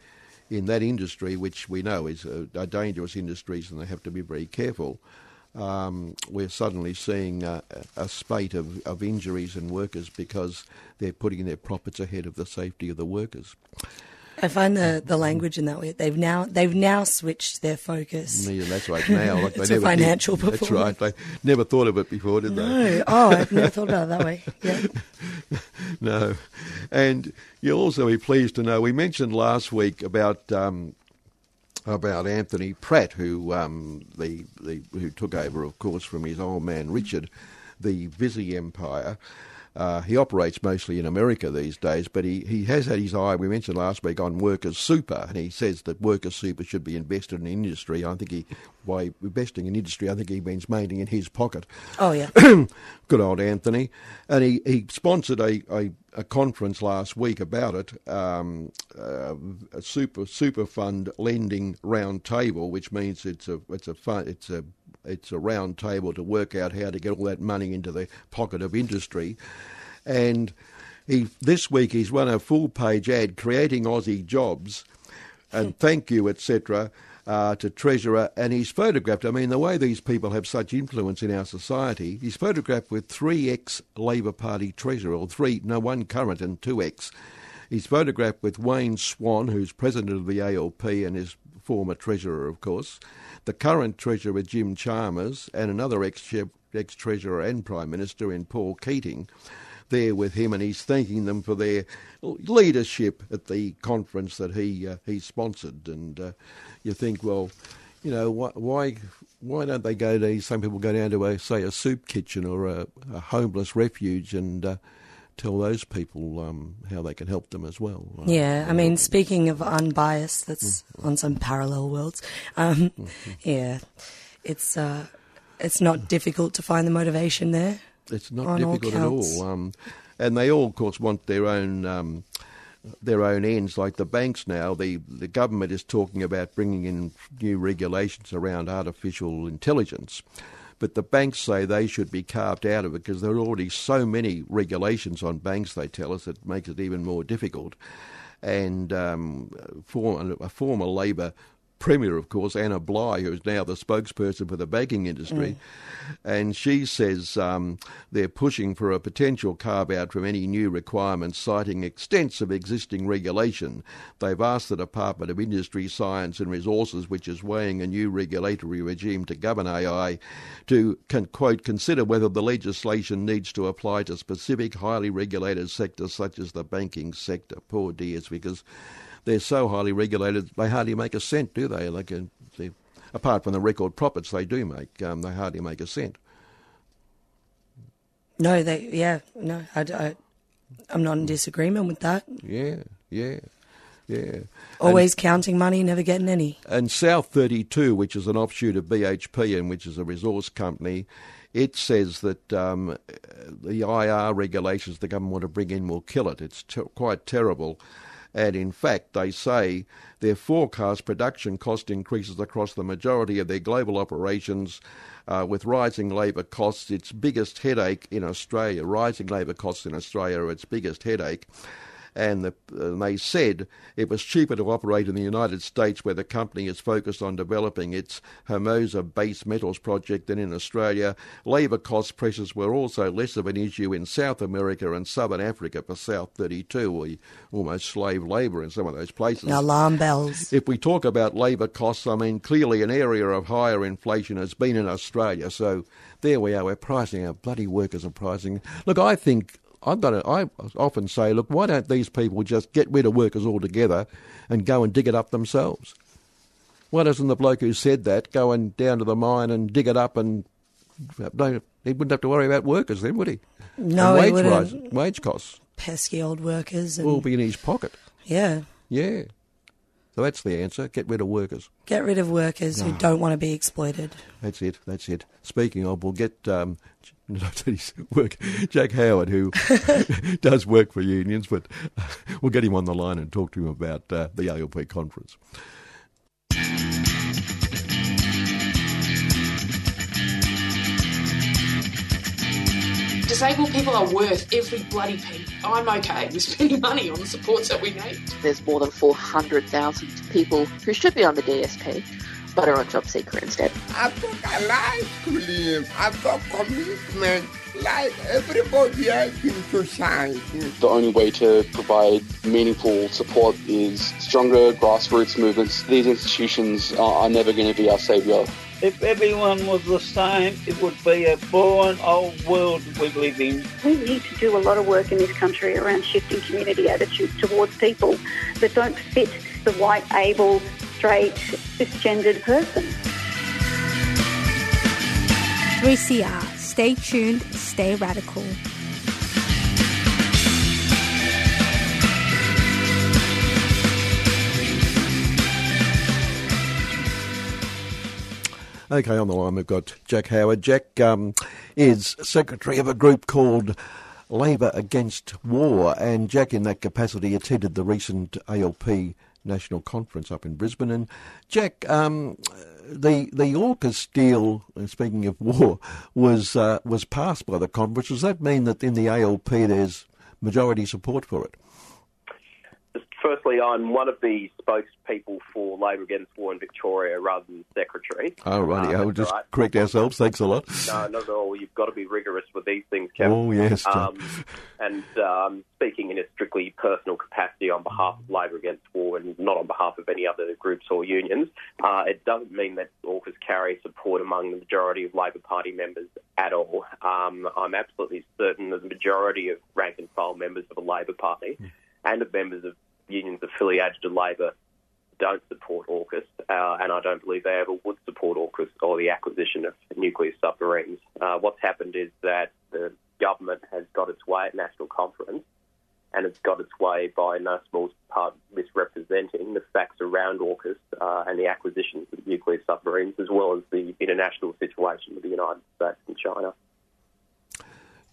In that industry, which we know is a, a dangerous industry, and they have to be very careful, um, we're suddenly seeing a, a spate of, of injuries and workers because they're putting their profits ahead of the safety of the workers. I find the, the language in that way. They've now they've now switched their focus. Yeah, that's right. Now, like it's <laughs> they never financial did. performance. That's right. They never thought of it before, did no. they? No. Oh, I've never thought about it that way. Yeah. <laughs> no, and you'll also be pleased to know we mentioned last week about um, about Anthony Pratt, who um, the, the who took over, of course, from his old man Richard, the Visy Empire. Uh, he operates mostly in America these days, but he, he has had his eye, we mentioned last week, on workers' super, and he says that workers' super should be invested in industry. I think he, by investing in industry, I think he means mainly in his pocket. Oh, yeah. <coughs> Good old Anthony. And he, he sponsored a, a, a conference last week about it, um, uh, a super super fund lending round table, which means it's a it's a fun, it's a it's a round table to work out how to get all that money into the pocket of industry. And he this week he's run a full page ad creating Aussie jobs and <laughs> thank you, etc. Uh, to Treasurer, and he's photographed. I mean, the way these people have such influence in our society, he's photographed with three ex Labor Party Treasurer, or three, no, one current and two ex. He's photographed with Wayne Swan, who's president of the ALP and is former Treasurer, of course the current Treasurer Jim Chalmers and another ex Treasurer and Prime Minister in Paul Keating there with him, and he's thanking them for their leadership at the conference that he uh, he sponsored. And uh, you think, well, you know, why why don't they go to? Some people go down to a say a soup kitchen or a, a homeless refuge and uh, tell those people um, how they can help them as well. Yeah, I mean, speaking of unbiased, that's mm-hmm. on some parallel worlds. Um, mm-hmm. Yeah, it's uh, it's not difficult to find the motivation there. It's not difficult all at all, um, and they all, of course, want their own. Um, their own ends, like the banks now. The the government is talking about bringing in new regulations around artificial intelligence, but the banks say they should be carved out of it because there are already so many regulations on banks, they tell us, it makes it even more difficult. And um, for, a former Labor Premier, of course, Anna Bligh, who is now the spokesperson for the banking industry. Mm. And she says um, they're pushing for a potential carve out from any new requirements, citing extensive existing regulation. They've asked the Department of Industry, Science and Resources, which is weighing a new regulatory regime to govern AI, to, can, quote, consider whether the legislation needs to apply to specific highly regulated sectors such as the banking sector. Poor dears, because they're so highly regulated they hardly make a cent, do they? Like they, apart from the record profits they do make, um, they hardly make a cent. No, they yeah no, I, I I'm not in disagreement with that. Yeah, yeah. Yeah. Always and, counting money, never getting any. And South 32, which is an offshoot of BHP and which is a resource company, it says that um, the IR regulations the government want to bring in will kill it. It's ter- quite terrible. And in fact, they say their forecast production cost increases across the majority of their global operations, uh, with rising labour costs its biggest headache in Australia. Rising labour costs in Australia are its biggest headache and, the, and they said it was cheaper to operate in the United States where the company is focused on developing its Hermosa base metals project than in Australia. Labour cost pressures were also less of an issue in South America and Southern Africa for South 32, we almost slave labour in some of those places. Alarm bells. If we talk about labour costs, I mean, clearly an area of higher inflation has been in Australia, so there we are. We're pricing our bloody workers are pricing. Look, I think I've got to, I often say, look, why don't these people just get rid of workers altogether and go and dig it up themselves? Why doesn't the bloke who said that go and down to the mine and dig it up and don't, he wouldn't have to worry about workers then, would he? No, and wage he wouldn't. rise, wage costs Pesky old workers. And, will be in his pocket. yeah. Yeah. So that's the answer. Get rid of workers. Get rid of workers who No. don't want to be exploited. That's it. That's it. Speaking of, we'll get um, <laughs> work Jack Howard, who <laughs> does work for unions, but we'll get him on the line and talk to him about uh, the ALP conference. Disabled people are worth every bloody penny. I'm okay with spending <laughs> money on the supports that we need. There's more than 400,000 people who should be on the DSP but are on JobSeeker instead. I've got a life to live. I've got commitment like everybody else in society. The only way to provide meaningful support is stronger grassroots movements. These institutions are, are never going to be our saviour. If everyone was the same, it would be a boring old world we live in. We need to do a lot of work in this country around shifting community attitudes towards people that don't fit the white, able, straight, cisgendered person. 3CR. Stay tuned, stay radical. Okay, on the line we've got Jack Howard. Jack um, is secretary of a group called Labor Against War, and Jack, in that capacity, attended the recent ALP national conference up in Brisbane. And Jack, um, the the AUKUS deal, uh, speaking of war, was uh, was passed by the conference. Does that mean that in the ALP there's majority support for it? Firstly, I'm one of the spokespeople for Labor Against War in Victoria rather than secretary. Oh, righty. Um, I'll just all right. correct ourselves. Thanks a lot. No, not at all. You've got to be rigorous with these things, Kevin. Oh, yes, Um, and um, speaking in a strictly personal capacity on behalf of Labor Against War and not on behalf of any other groups or unions, uh, it doesn't mean that AUKUS carry support among the majority of Labor Party members at all. Um, I'm absolutely certain that the majority of rank and file members of the Labor Party and of members of unions affiliated to Labor don't support AUKUS, uh, and I don't believe they ever would support AUKUS or the acquisition of nuclear submarines. Uh, what's happened is that the government has got its way at National Conference, and it's got its way by no small part misrepresenting the facts around AUKUS uh, and the acquisitions of nuclear submarines, as well as the international situation with the United States and China.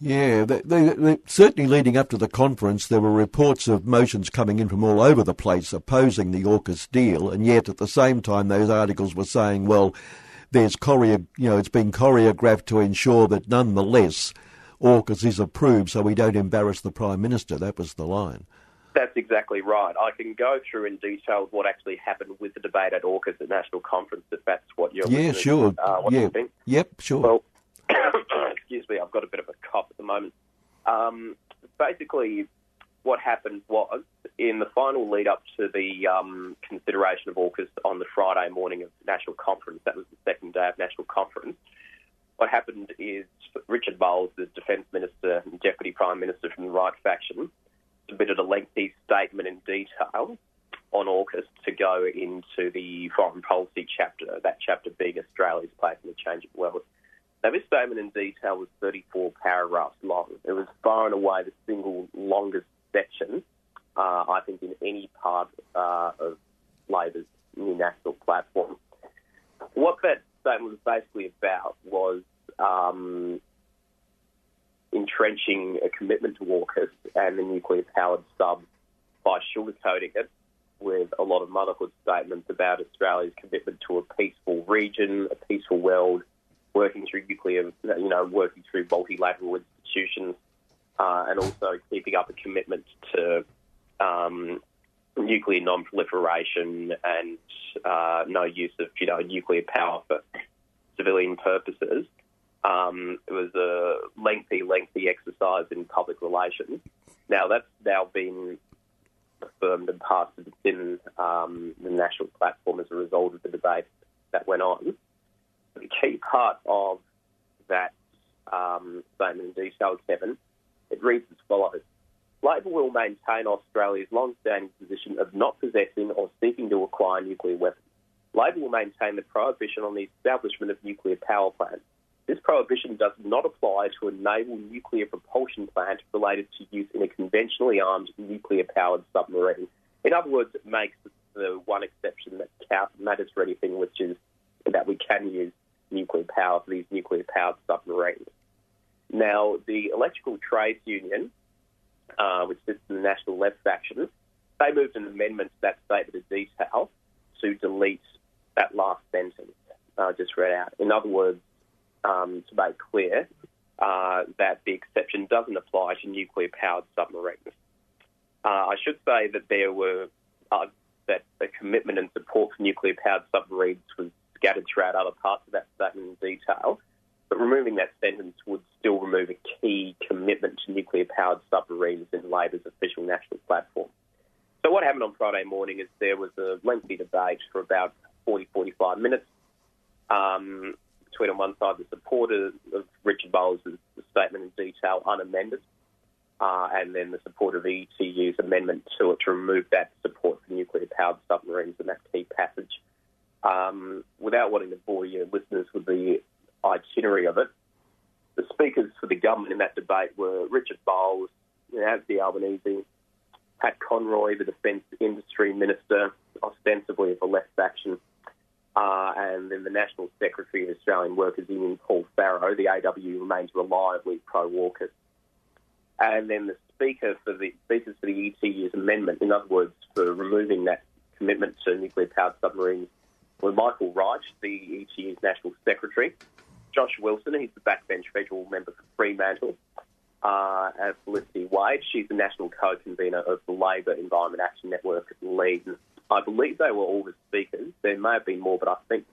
Yeah, they, they, they, certainly leading up to the conference, there were reports of motions coming in from all over the place opposing the AUKUS deal, and yet at the same time, those articles were saying, well, there's choreo, you know, it's been choreographed to ensure that nonetheless AUKUS is approved, so we don't embarrass the prime minister. That was the line. That's exactly right. I can go through in detail what actually happened with the debate at AUKUS at National Conference, if that's what you're yeah, sure. Uh, what yeah, you think. yep, sure. Well, <coughs> excuse me, I've got a bit of a cough at the moment. Um, basically, what happened was in the final lead up to the um, consideration of AUKUS on the Friday morning of National Conference, that was the second day of National Conference, what happened is Richard Marles, the Defence Minister and Deputy Prime Minister from the right faction, submitted a lengthy statement in detail on AUKUS to go into the foreign policy chapter, that chapter being Australia's place in the changing world. Now, this statement in detail was 34 paragraphs long. It was far and away the single longest section, uh, I think, in any part uh, of Labor's new national platform. What that statement was basically about was um, entrenching a commitment to AUKUS and the nuclear powered sub by sugarcoating it with a lot of motherhood statements about Australia's commitment to a peaceful region, a peaceful world, working through nuclear, you know, working through multilateral institutions, uh, and also keeping up a commitment to um, nuclear non-proliferation and uh, no use of, you know, nuclear power for civilian purposes. Um, it was a lengthy, lengthy exercise in public relations. Now that's now been affirmed and passed within um, the national platform as a result of the debate that went on. The key part of that um, statement in detail, Kevin, it reads as follows. Labor will maintain Australia's long-standing position of not possessing or seeking to acquire nuclear weapons. Labor will maintain the prohibition on the establishment of nuclear power plants. This prohibition does not apply to a naval nuclear propulsion plant related to use in a conventionally armed nuclear powered submarine. In other words, it makes the one exception that matters for anything, which is that we can use nuclear power for these nuclear powered submarines. Now, the Electrical Trades Union, uh, which sits in the National Left faction, they moved an amendment to that statement of detail to delete that last sentence I uh, just read out. In other words, um, to make clear uh, that the exception doesn't apply to nuclear powered submarines. Uh, I should say that there were uh, that the commitment and support for nuclear powered submarines was scattered throughout other parts of that statement in detail. But removing that sentence would still remove a key commitment to nuclear powered submarines in Labor's official national platform. So, what happened on Friday morning is there was a lengthy debate for about 40, 45 minutes. Um, between on one side the supporters of Richard Marles' statement in detail unamended, uh, and then the support of ETU's amendment to it to remove that support for nuclear powered submarines and that key passage. Um, without wanting to bore your listeners with the itinerary of it, the speakers for the government in that debate were Richard Marles, Anthony Albanese, Pat Conroy, the Defence Industry Minister, ostensibly of the left faction, uh, and then the National Secretary of Australian Workers Union, Paul Farrow, the AW remains reliably pro-AUKUS. And then the speaker for the speakers for the ETU's amendment, in other words, for removing that commitment to nuclear-powered submarines, were Michael Wright, the ETU's National Secretary, Josh Wilson, he's the backbench federal member for Fremantle, uh, and Felicity Wade, she's the national co-convener of the Labor Environment Action Network, LEAN, I believe they were all the speakers. There may have been more, but I think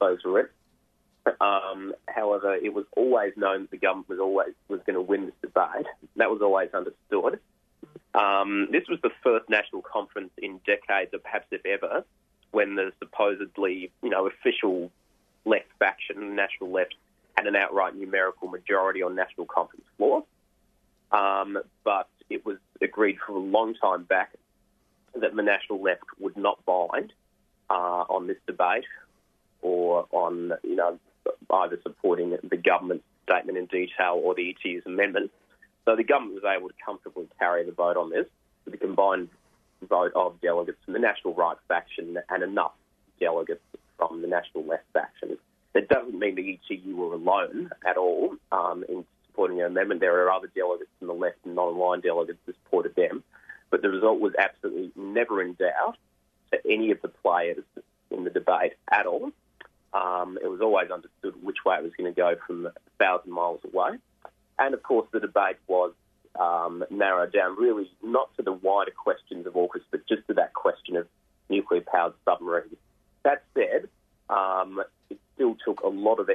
those were it. Um, however, it was always known that the government was always was going to win this debate. That was always understood. Um, this was the first national conference in decades, or perhaps if ever, when the supposedly you know official left faction, the national left, had an outright numerical majority on national conference floor. Um, but it was agreed for a long time back that the National Left would not bind uh, on this debate or on, you know, either supporting the government's statement in detail or the ETU's amendment. So the government was able to comfortably carry the vote on this a combined vote of delegates from the National Right faction and enough delegates from the National Left faction. That doesn't mean the ETU were alone at all um, in supporting the amendment. There are other delegates from the left and non-aligned delegates who supported them. But the result was absolutely never in doubt to any of the players in the debate at all. Um, it was always understood which way it was going to go from a thousand miles away. And of course, the debate was um, narrowed down really not to the wider questions of AUKUS, but just to that question of nuclear powered submarines. That said, um, it still took a lot of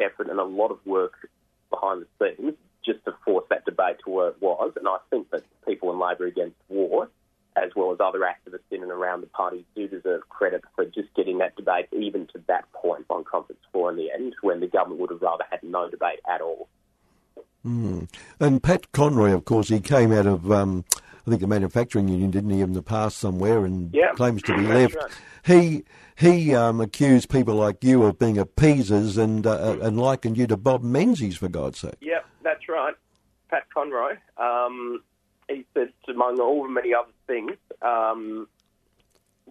effort and a lot of work behind the scenes just to force that debate to where it was. And I think that people in Labor Against War, as well as other activists in and around the party, do deserve credit for just getting that debate even to that point on conference floor in the end, when the government would have rather had no debate at all. Mm. And Pat Conroy, of course, he came out of, um, I think, the manufacturing union, didn't he, in the past somewhere, and claims to be left. Right. He he um, accused people like you of being appeasers and uh, and likened you to Bob Menzies, for God's sake. Yep, that's right. Pat Conroy. Um, he said, among all the many other things, um,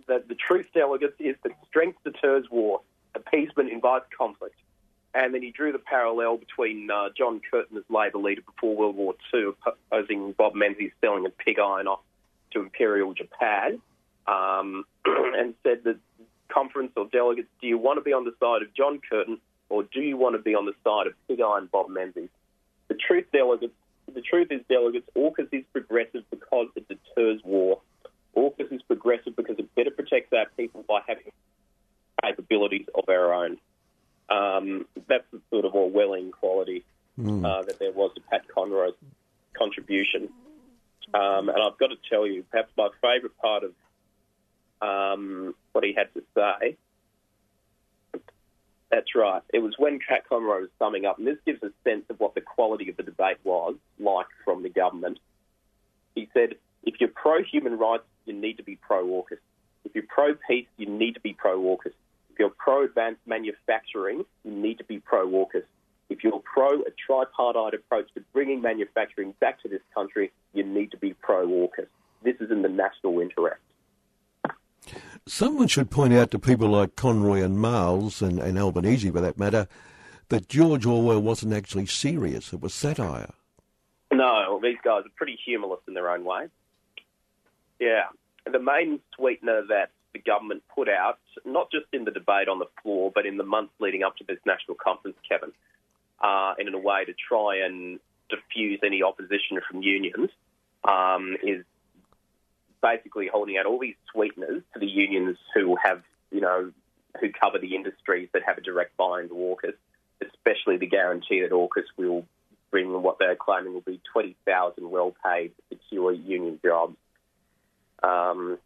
that the truth, delegates, is that strength deters war, appeasement invites conflict, And then he drew the parallel between uh, John Curtin as Labor leader before World War II, opposing Bob Menzies selling a pig iron off to Imperial Japan, um, <clears throat> and said that conference or delegates, do you want to be on the side of John Curtin or do you want to be on the side of pig iron Bob Menzies? The truth, delegates, the truth is, delegates, AUKUS is progressive because it deters war. AUKUS is progressive because it better protects our people by having capabilities of our own. Um, that's the sort of Orwellian quality mm. uh, that there was to Pat Conroy's contribution. Um, and I've got to tell you, perhaps my favourite part of um, what he had to say. That's right. It was when Pat Conroy was summing up, and this gives a sense of what the quality of the debate was like from the government. He said, if you're pro human rights, you need to be pro AUKUS. If you're pro peace, you need to be pro AUKUS. If you're pro advanced manufacturing, you need to be pro AUKUS. If you're pro a tripartite approach to bringing manufacturing back to this country, you need to be pro AUKUS. This is in the national interest. Someone should point out to people like Conroy and Marles, and, and Albanese for that matter, that George Orwell wasn't actually serious. It was satire. No, these guys are pretty humorless in their own way. Yeah. The main sweetener that the government put out, not just in the debate on the floor, but in the months leading up to this national conference, Kevin, uh, and in a way to try and diffuse any opposition from unions, um, is basically holding out all these sweeteners to the unions who have, you know, who cover the industries that have a direct buy to AUKUS, especially the guarantee that AUKUS will bring what they're claiming will be 20,000 well-paid, secure union jobs. Um,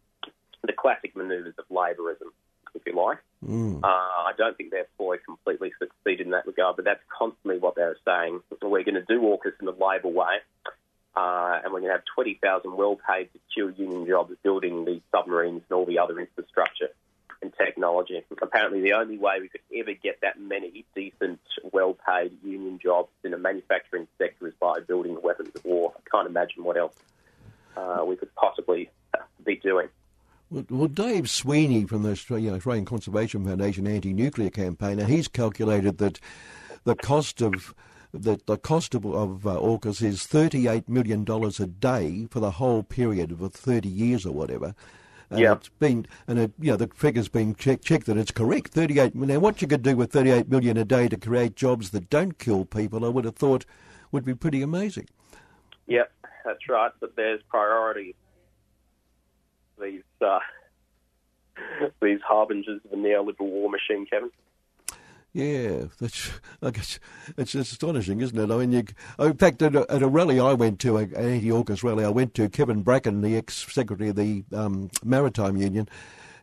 the classic manoeuvres of labourism, if you like. Mm. Uh, I don't think they're fully completely succeeded in that regard, but that's constantly what they're saying. We're going to do AUKUS in the Labor way, uh, and we're going to have 20,000 well-paid, secure union jobs building these submarines and all the other infrastructure and technology. Apparently, the only way we could ever get that many decent, well-paid union jobs in a manufacturing sector is by building the weapons of war. I can't imagine what else uh, we could possibly be doing. Well, Dave Sweeney from the Australian Conservation Foundation anti-nuclear campaigner, he's calculated that the cost of the, the cost of, of uh, AUKUS is $38 million a day for the whole period of 30 years or whatever. And yeah. it's been, and it, you know, the figure's been checked, checked that it's correct. 38 Now, what you could do with 38 million a day to create jobs that don't kill people, I would have thought would be pretty amazing. Yep, that's right. But there's priorities these uh, <laughs> these harbingers of the neoliberal war machine, Kevin. Yeah, that's <laughs> it's astonishing, isn't it? I mean, you, in fact, at a, at a rally I went to, an anti-AUKUS rally I went to, Kevin Bracken, the ex-secretary of the um, Maritime Union,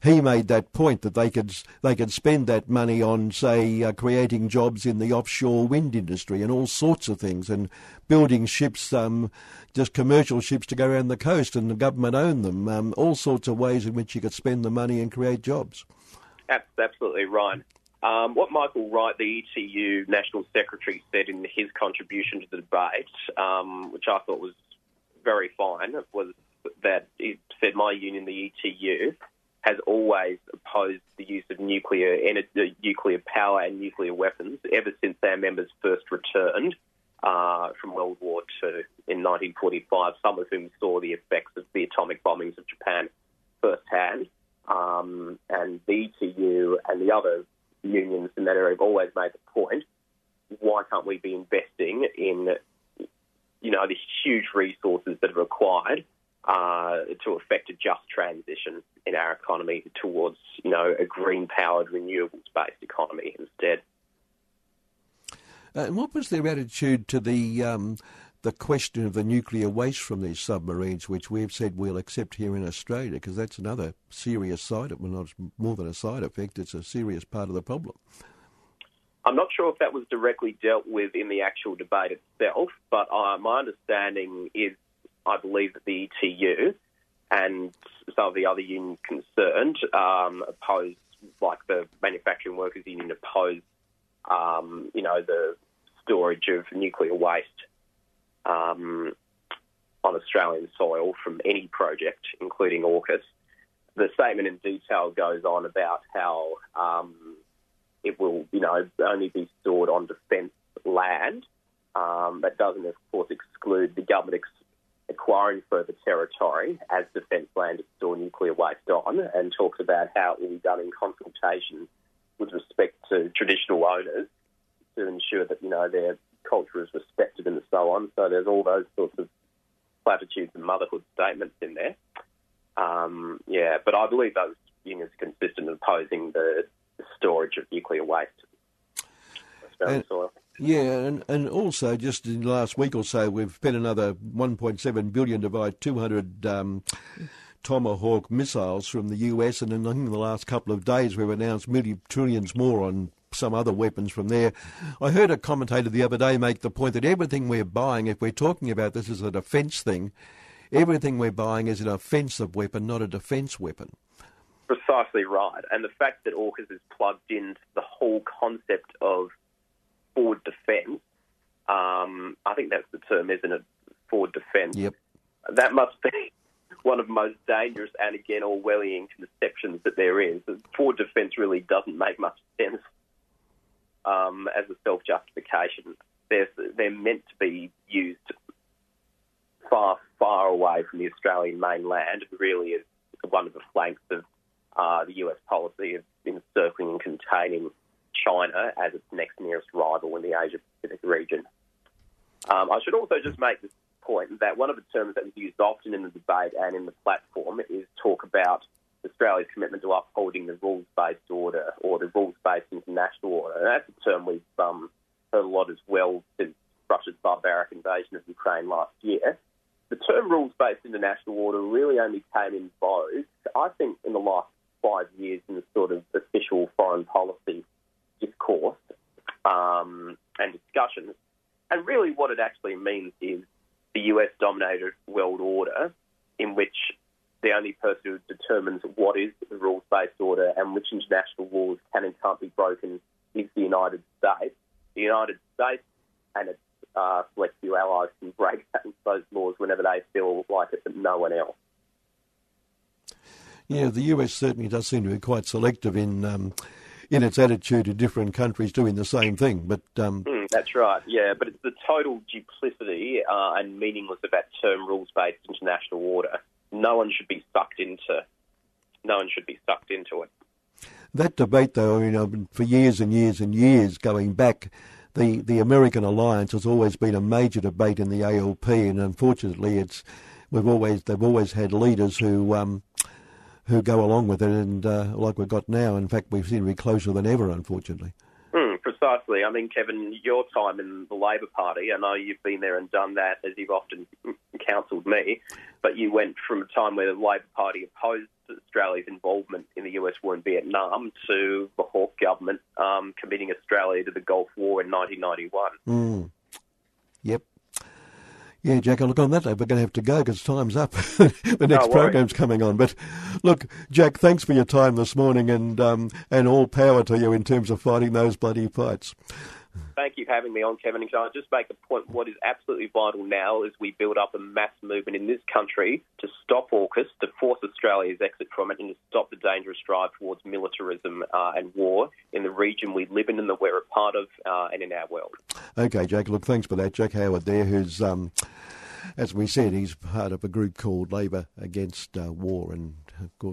he made that point that they could they could spend that money on, say, uh, creating jobs in the offshore wind industry and all sorts of things, and building ships, um, just commercial ships to go around the coast, and the government own them. Um, all sorts of ways in which you could spend the money and create jobs. That's absolutely right. Um, what Michael Wright, the ETU National Secretary, said in his contribution to the debate, um, which I thought was very fine, was that he said my union, the ETU, has always opposed the use of nuclear energy, nuclear power and nuclear weapons ever since our members first returned uh, from World War II in 1945. Some of whom saw the effects of the atomic bombings of Japan firsthand. Um, and the and the other unions in that area have always made the point: why can't we be investing in, you know, the huge resources that are required uh, to effect a just transition in our economy towards, you know, a green-powered, renewables-based economy instead. And what was their attitude to the um, the question of the nuclear waste from these submarines, which we've said we'll accept here in Australia, because that's another serious side, well, not more than a side effect, it's a serious part of the problem. I'm not sure if that was directly dealt with in the actual debate itself, but uh, my understanding is I believe that the ETU and some of the other unions concerned um, opposed, like the manufacturing workers union, oppose, um, you know, the storage of nuclear waste um, on Australian soil from any project, including AUKUS. The statement in detail goes on about how um, it will, you know, only be stored on defence land. Um, that doesn't, of course, exclude the government acquiring further territory as defence land to store nuclear waste on, and talks about how it will be done in consultation with respect to traditional owners to ensure that you know their culture is respected and so on. So there's all those sorts of platitudes and motherhood statements in there. Um, yeah, but I believe those unions are consistent in opposing the storage of nuclear waste. And, yeah, and, and also just in the last week or so, we've spent another 1.7 billion to buy 200 um, Tomahawk missiles from the US, and in, the last couple of days, we've announced multi trillions more on some other weapons from there. I heard a commentator the other day make the point that everything we're buying, if we're talking about this as a defence thing, everything we're buying is an offensive weapon, not a defence weapon. Precisely right. And the fact that AUKUS is plugged into the whole concept of forward defence, um, I think that's the term, isn't it? Forward defence. Yep. That must be <laughs> one of the most dangerous and, again, Orwellian conceptions that there is. Forward defence really doesn't make much sense um, as a self justification. They're, they're meant to be used far, far away from the Australian mainland. It really is one of the flanks of uh, the US policy of encircling and containing China as its next nearest rival in the Asia Pacific region. Um, I should also just make this point that one of the terms that is used often in the debate and in the platform is talk about Australia's commitment to upholding the rules-based order or the rules-based international order. And that's a term we've um, heard a lot as well since Russia's barbaric invasion of Ukraine last year. The term rules-based international order really only came in vogue, I think, in the last five years in the sort of official foreign policy discourse um, and discussions. And really, what it actually means is the US dominated world order in which the only person who determines what is the rules based order and which international laws can and can't be broken is the United States. The United States and its uh, select few allies can break <laughs> those laws whenever they feel like it, but no one else. Yeah, the US certainly does seem to be quite selective in um, in its attitude to different countries doing the same thing. But um, mm, that's right, yeah. But it's the total duplicity uh, and meaningless of that term rules-based international order no one should be sucked into. No one should be sucked into it. That debate, though, you know, for years and years and years going back, the, the American alliance has always been a major debate in the ALP, and unfortunately, it's we've always they've always had leaders who um, who go along with it, and uh, like we've got now, in fact, we seem to be closer than ever, unfortunately. Mm, precisely. I mean, Kevin, your time in the Labor Party, I know you've been there and done that, as you've often <laughs> counselled me, but you went from a time where the Labor Party opposed Australia's involvement in the US war in Vietnam to the Hawke government um, committing Australia to the Gulf War in 1991. Mm. Yep. Yeah, Jack, I look, on that note, we're going to have to go because time's up. <laughs> the next no program's coming on. But look, Jack, thanks for your time this morning and, um, and all power to you in terms of fighting those bloody fights. Thank you for having me on, Kevin. And can I just make a point? What is absolutely vital now is we build up a mass movement in this country to stop AUKUS, to force Australia's exit from it, and to stop the dangerous drive towards militarism uh, and war in the region we live in and that we're a part of uh, and in our world. Okay, Jack. Look, thanks for that. Jack Howard there, who's. Um, as we said, he's part of a group called Labor Against uh, War, and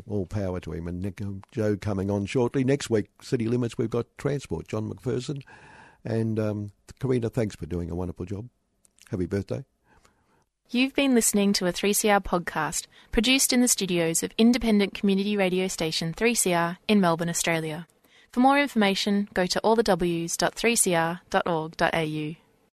all power to him. And Nick, Joe coming on shortly. Next week, City Limits, we've got Transport, John McPherson. And um, Karina, thanks for doing a wonderful job. Happy birthday. You've been listening to a 3CR podcast produced in the studios of independent community radio station 3CR in Melbourne, Australia. For more information, go to allthews.3cr.org.au.